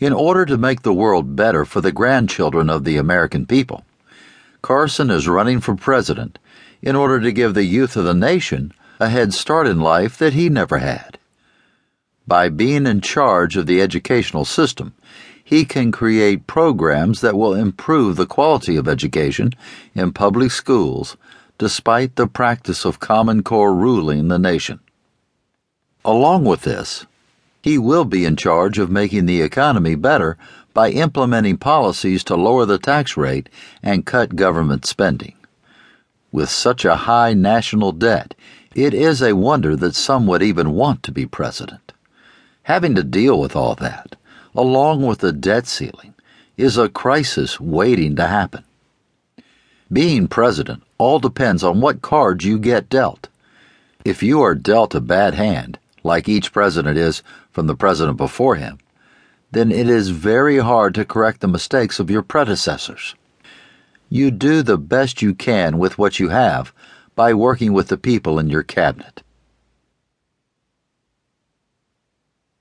In order to make the world better for the grandchildren of the American people, Carson is running for president in order to give the youth of the nation a head start in life that he never had. By being in charge of the educational system, he can create programs that will improve the quality of education in public schools despite the practice of Common Core ruling the nation. Along with this, he will be in charge of making the economy better by implementing policies to lower the tax rate and cut government spending. With such a high national debt, it is a wonder that some would even want to be president. Having to deal with all that, along with the debt ceiling, is a crisis waiting to happen. Being president all depends on what cards you get dealt. If you are dealt a bad hand, like each president is from the president before him, then it is very hard to correct the mistakes of your predecessors. You do the best you can with what you have by working with the people in your cabinet.